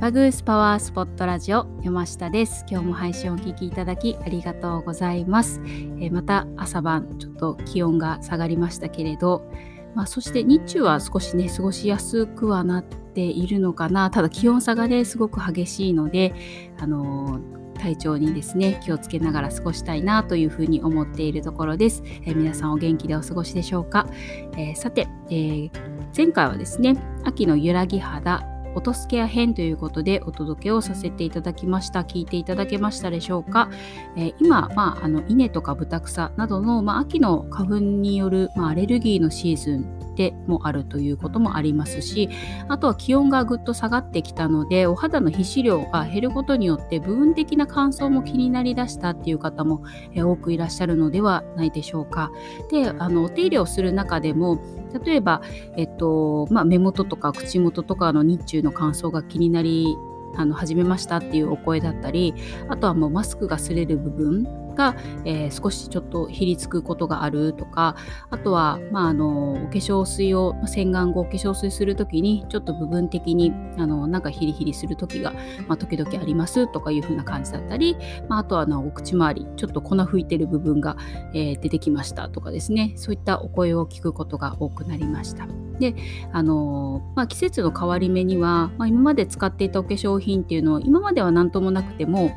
バグースパワースポットラジオ山下です。今日も配信をお聞きいただきありがとうございます、えー、また朝晩ちょっと気温が下がりましたけれどまあ、そして日中は少しね過ごしやすくはなっているのかな。ただ気温差がねすごく激しいのであのー体調にですね気をつけながら過ごしたいなというふうに思っているところです、えー、皆さんお元気でお過ごしでしょうか、えー、さて、えー、前回はですね秋の揺らぎ肌音スケア編ということでお届けをさせていただきました。聞いていただけましたでしょうか、えー、今、まあ、あの稲とかブタクサなどの、まあ、秋の花粉による、まあ、アレルギーのシーズンでもあるということもありますしあとは気温がぐっと下がってきたのでお肌の皮脂量が減ることによって部分的な乾燥も気になりだしたっていう方も多くいらっしゃるのではないでしょうか。であのお手入れをする中でも例えば、えっとまあ、目元とか口元とかの日中の乾燥が気になりあの始めましたっていうお声だったりあとはもうマスクが擦れる部分が、えー、少しちょっとひりつくことがあるとかあとは、まあ、あのお化粧水を洗顔後お化粧水する時にちょっと部分的にあのなんかヒリヒリする時が、まあ、時々ありますとかいう風な感じだったり、まあ、あとはのお口周りちょっと粉吹いてる部分が、えー、出てきましたとかですねそういったお声を聞くことが多くなりました。であのまあ、季節の変わり目には、まあ、今まで使っていたお化粧品っていうのを今までは何ともなくても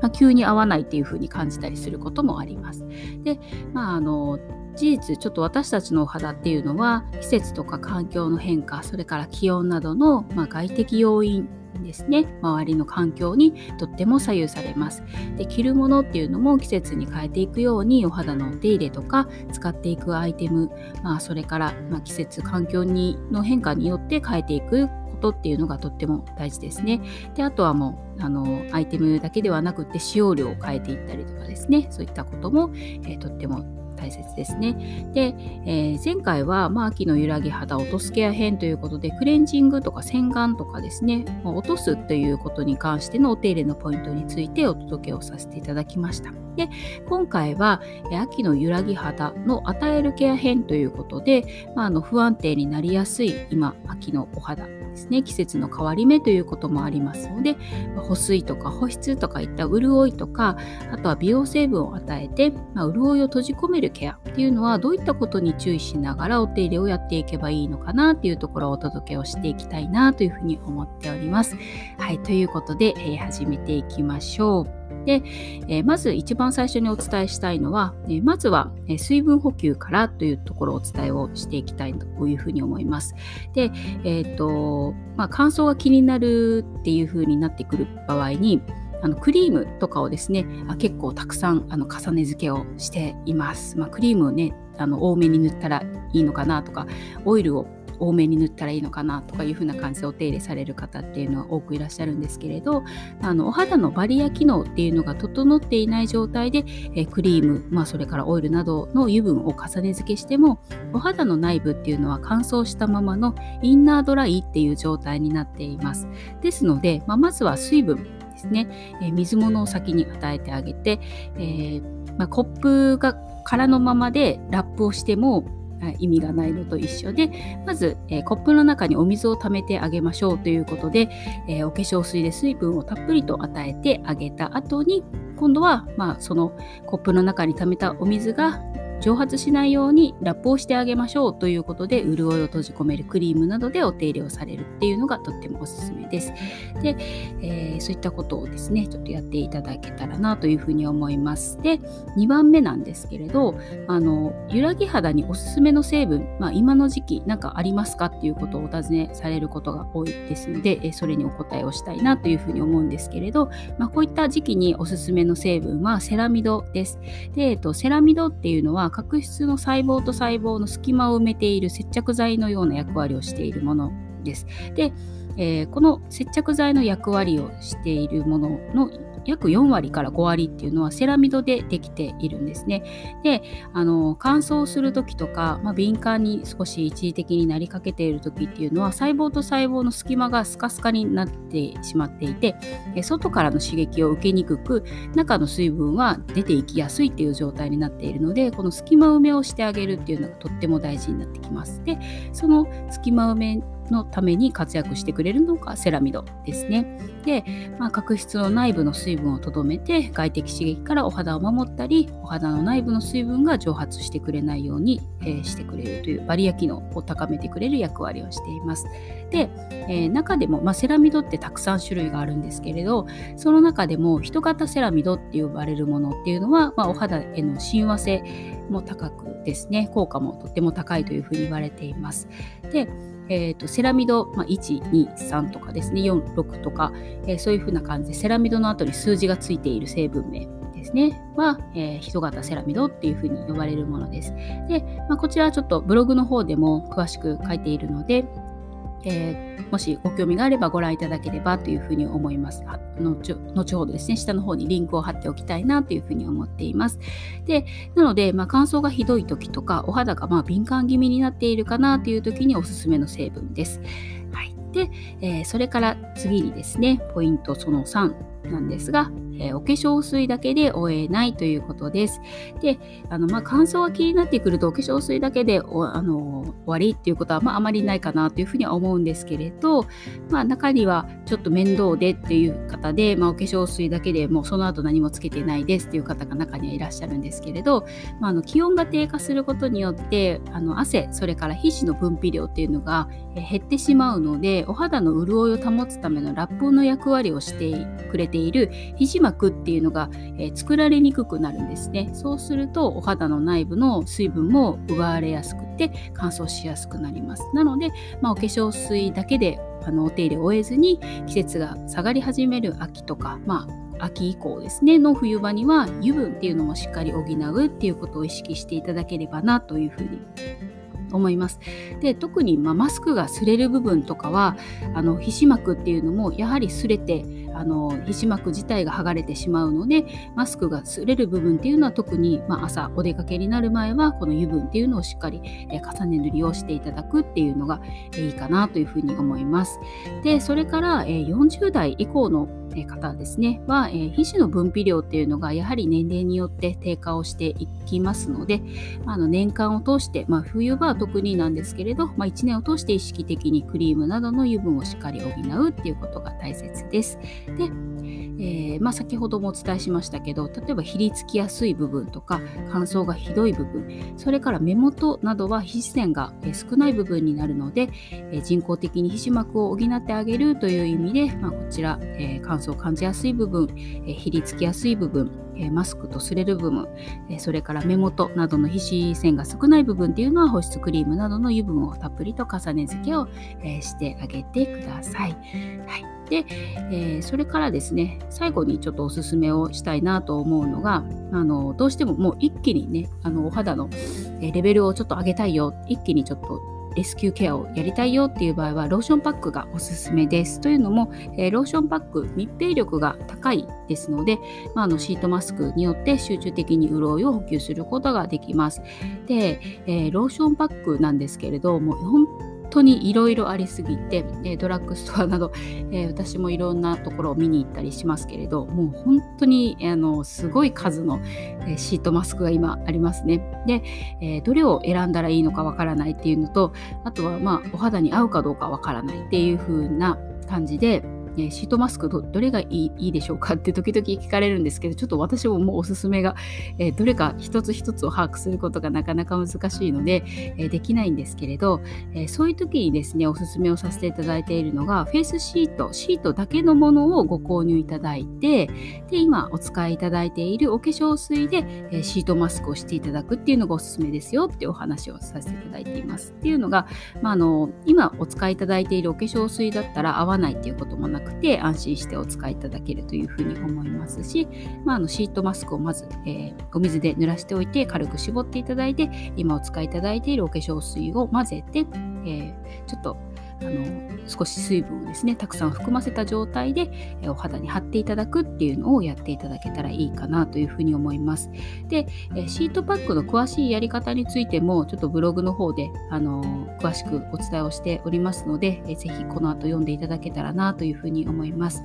まあ、急に合わないっていうふうに感じたりすることもあります。で、まあ、あの事実ちょっと私たちのお肌っていうのは季節とか環境の変化それから気温などの、まあ、外的要因ですね周りの環境にとっても左右されますで着るものっていうのも季節に変えていくようにお肌のお手入れとか使っていくアイテム、まあ、それから、ま、季節環境にの変化によって変えていくことっていうのがとっても大事ですね。であとはもうあのアイテムだけではなくて使用量を変えていったりとかですねそういったことも、えー、とっても大切ですね。で、えー、前回は、まあ、秋の揺らぎ肌落とすケア編ということで、クレンジングとか洗顔とかですね、ま、落とすということに関してのお手入れのポイントについてお届けをさせていただきました。で、今回は、秋の揺らぎ肌の与えるケア編ということで、まあ、あの不安定になりやすい今、秋のお肌ですね季節の変わり目ということもありますので保水とか保湿とかいった潤いとかあとは美容成分を与えて、まあ、潤いを閉じ込めるケアっていうのはどういったことに注意しながらお手入れをやっていけばいいのかなっていうところをお届けをしていきたいなというふうに思っております。はいということで、えー、始めていきましょう。で、えー、まず一番最初にお伝えしたいのは、えー、まずは、え水分補給からというところをお伝えをしていきたいというふうに思います。で、えっ、と、まあ、乾燥が気になるっていうふうになってくる場合に、あのクリームとかをですねあ結構たくさんあの重ね付けをしています。まあ、クリームをねあの多めに塗ったらいいのかなとかオイルを多めに塗ったらいいのかなとかいう風な感じでお手入れされる方っていうのは多くいらっしゃるんですけれどあのお肌のバリア機能っていうのが整っていない状態でえクリーム、まあ、それからオイルなどの油分を重ね付けしてもお肌の内部っていうのは乾燥したままのインナードライっていう状態になっています。ですので、まあ、まずは水分ですね、え水物を先に与えてあげて、えー、まあ、コップが空のままでラップをしても意味がないのと一緒でまず、えー、コップの中にお水を溜めてあげましょうということで、えー、お化粧水で水分をたっぷりと与えてあげた後に今度は、まあ、そのコップの中に溜めたお水が蒸発しないようにラップをしてあげましょうということで潤いを閉じ込めるクリームなどでお手入れをされるっていうのがとってもおすすめです。で、えー、そういったことをですねちょっとやっていただけたらなというふうに思います。で2番目なんですけれどあの揺らぎ肌におすすめの成分、まあ、今の時期何かありますかっていうことをお尋ねされることが多いですのでそれにお答えをしたいなというふうに思うんですけれど、まあ、こういった時期におすすめの成分はセラミドです。で、えっと、セラミドっていうのは角質の細胞と細胞の隙間を埋めている接着剤のような役割をしているものです。で、えー、この接着剤の役割をしているものの約4割から5割っていうのはセラミドでできているんですね。で、あの乾燥する時とか、まあ、敏感に少し一時的になりかけている時っていうのは細胞と細胞の隙間がスカスカになってしまっていて外からの刺激を受けにくく中の水分は出ていきやすいっていう状態になっているのでこの隙間埋めをしてあげるっていうのがとっても大事になってきます。でその隙間埋めのために活躍してくれるのがセラミドですね。で、まあ、角質の内部の水分をとどめて外的刺激からお肌を守ったりお肌の内部の水分が蒸発してくれないように、えー、してくれるというバリア機能を高めてくれる役割をしています。で、えー、中でも、まあ、セラミドってたくさん種類があるんですけれどその中でも人型セラミドって呼ばれるものっていうのは、まあ、お肌への親和性も高くですね効果もとっても高いというふうに言われています。でえーと、セラミド、まあ、123とかですね46とか、えー、そういうふうな感じでセラミドの後に数字がついている成分名ですねは、えー、人型セラミドっていうふうに呼ばれるものです。で、まあ、こちらはちょっとブログの方でも詳しく書いているので、えー、もしご興味があればご覧いただければというふうに思います。が後ほどですね、下の方にリンクを貼っておきたいなというふうに思っています。で、なので、まあ、乾燥がひどい時とか、お肌がまあ敏感気味になっているかなという時におすすめの成分です。はい。で、えー、それから次にですね、ポイントその3なんですが、えー、お化粧水だけで終えないということです。で、あのまあ、乾燥が気になってくるとお化粧水だけであの終わりっていうことは、まあ、あまりないかなというふうには思うんですけれど、まあ、中にはちょっと面倒でっていう方で、まあ、お化粧水だけでもうその後何もつけてないですっていう方が中にはいらっしゃるんですけれど、まあ、あの気温が低下することによってあの汗それから皮脂の分泌量っていうのが減ってしまうのでお肌の潤いを保つためのラップの役割をしてくれている皮脂膜っていうのが、えー、作られにくくなるんですね。そうするとお肌の内部の水分も奪われやすくて乾燥しやすくなります。なので、まあ、お化粧水だけであのお手入れを終えずに季節が下がり始める秋とか、まあ、秋以降ですねの冬場には油分っていうのもしっかり補うっていうことを意識していただければなというふうに思います。で特に、まマスクが擦れる部分とかはあの皮脂膜っていうのもやはり擦れてあの皮脂膜自体が剥がれてしまうのでマスクが擦れる部分っていうのは特に、まあ、朝お出かけになる前はこの油分っていうのをしっかり、え重ね塗りをしていただくっていうのが、えいいかなというふうに思います。でそれから、え40代以降の方ですねは、えー、皮脂の分泌量っていうのがやはり年齢によって低下をしていきますので、あ、の年間を通して、まあ、冬場は特になんですけれど、まあ、1年を通して意識的にクリームなどの油分をしっかり補うっていうことが大切です。でえー、まあ、先ほどもお伝えしましたけど例えばひりつきやすい部分とか乾燥がひどい部分それから目元などは皮脂腺が少ない部分になるので、え、人工的に皮脂膜を補ってあげるという意味で、まあ、こちら、えー、乾燥を感じやすい部分、えひりつきやすい部分マスクと擦れる部分、それから目元などの皮脂腺が少ない部分っていうのは保湿クリームなどの油分をたっぷりと重ね付けをしてあげてください。はいで、え、それからですねね最後にちょっとおすすめをしたいなと思うのがあのどうしてももう一気にねあのお肌のレベルをちょっと上げたいよ一気にちょっとレスキューケアをやりたいよっていう場合はローションパックがおすすめです。というのも、えー、ローションパック密閉力が高いですので、まあ、あのシートマスクによって集中的に潤いを補給することができます。で、えー、ローションパックなんですけれども本当にいろいろありすぎて、えドラッグストアなど、え私もいろんなところを見に行ったりしますけれどもう本当にあのすごい数の、えシートマスクが今ありますね。で、えどれを選んだらいいのかわからないっていうのとあとはまあお肌に合うかどうかわからないっていう風な感じでえシートマスクどれがいいいいでしょうかって時々聞かれるんですけどちょっと私ももうおすすめが、えどれか一つ一つを把握することがなかなか難しいので、えできないんですけれど、えそういう時にですねおすすめをさせていただいているのがフェイスシートシートだけのものをご購入いただいてで今お使いいただいているお化粧水で、えシートマスクをしていただくっていうのがおすすめですよってお話をさせていただいています。っていうのが、まあ、あの今お使いいただいているお化粧水だったら合わないっていうこともなくくて安心してお使いいただけるというふうに思いますし、まあ、あのシートマスクをまず、えー、お水で濡らしておいて軽く絞っていただいて今お使いいただいているお化粧水を混ぜて、えー、ちょっとあの少し水分をですねたくさん含ませた状態で、お肌に貼っていただくっていうのをやっていただけたらいいかなというふうに思います。で、シートパックの詳しいやり方についてもちょっとブログの方であの詳しくお伝えをしておりますので、えー、ぜひこの後読んでいただけたらなというふうに思います。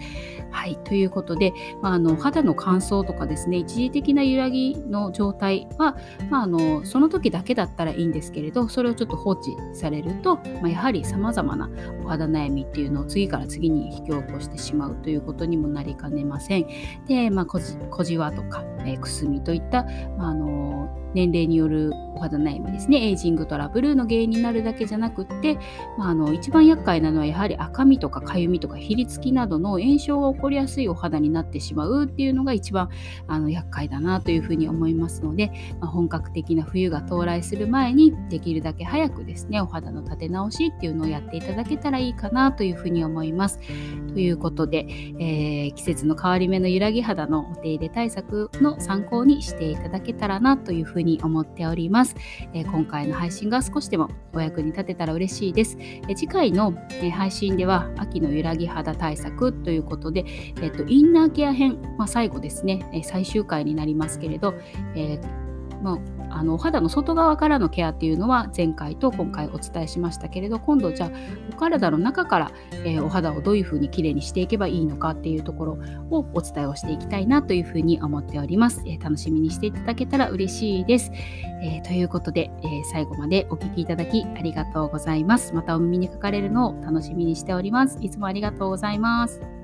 はいということで、まあ、あの肌の乾燥とかですね一時的な揺らぎの状態は、まあ、あのその時だけだったらいいんですけれどそれをちょっと放置されると、まあ、やはり様々ななお肌悩みっていうのを次から次に引き起こしてしまうということにもなりかねません。で、まあ、小じわとか、え、くすみといった、まあ、あの年齢によるお肌悩みですねエイジングトラブルの原因になるだけじゃなくって、まあ、あの一番厄介なのはやはり赤みとかかゆみとかひりつきなどの炎症が起こりやすいお肌になってしまうっていうのが一番あの厄介だなというふうに思いますので、まあ、本格的な冬が到来する前にできるだけ早くですねお肌の立て直しっていうのをやっていただけたらいいかなというふうに思います。ということで、えー、季節の変わり目の揺らぎ肌のお手入れ対策の参考にしていただけたらなというふうに思っております。えー、今回の配信が少しでもお役に立てたら嬉しいです。えー、次回の、え配信では秋の揺らぎ肌対策ということで、えーと、インナーケア編、まあ、最後ですね、え最終回になりますけれど、えまああのお肌の外側からのケアっていうのは前回と今回お伝えしましたけれど今度じゃあお体の中から、えー、お肌をどういうふうにきれいにしていけばいいのかっていうところをお伝えをしていきたいなというふうに思っております、えー、楽しみにしていただけたら嬉しいです、えー、ということで、え最後までお聴きいただきありがとうございます。またお耳にかかれるのを楽しみにしております。いつもありがとうございます。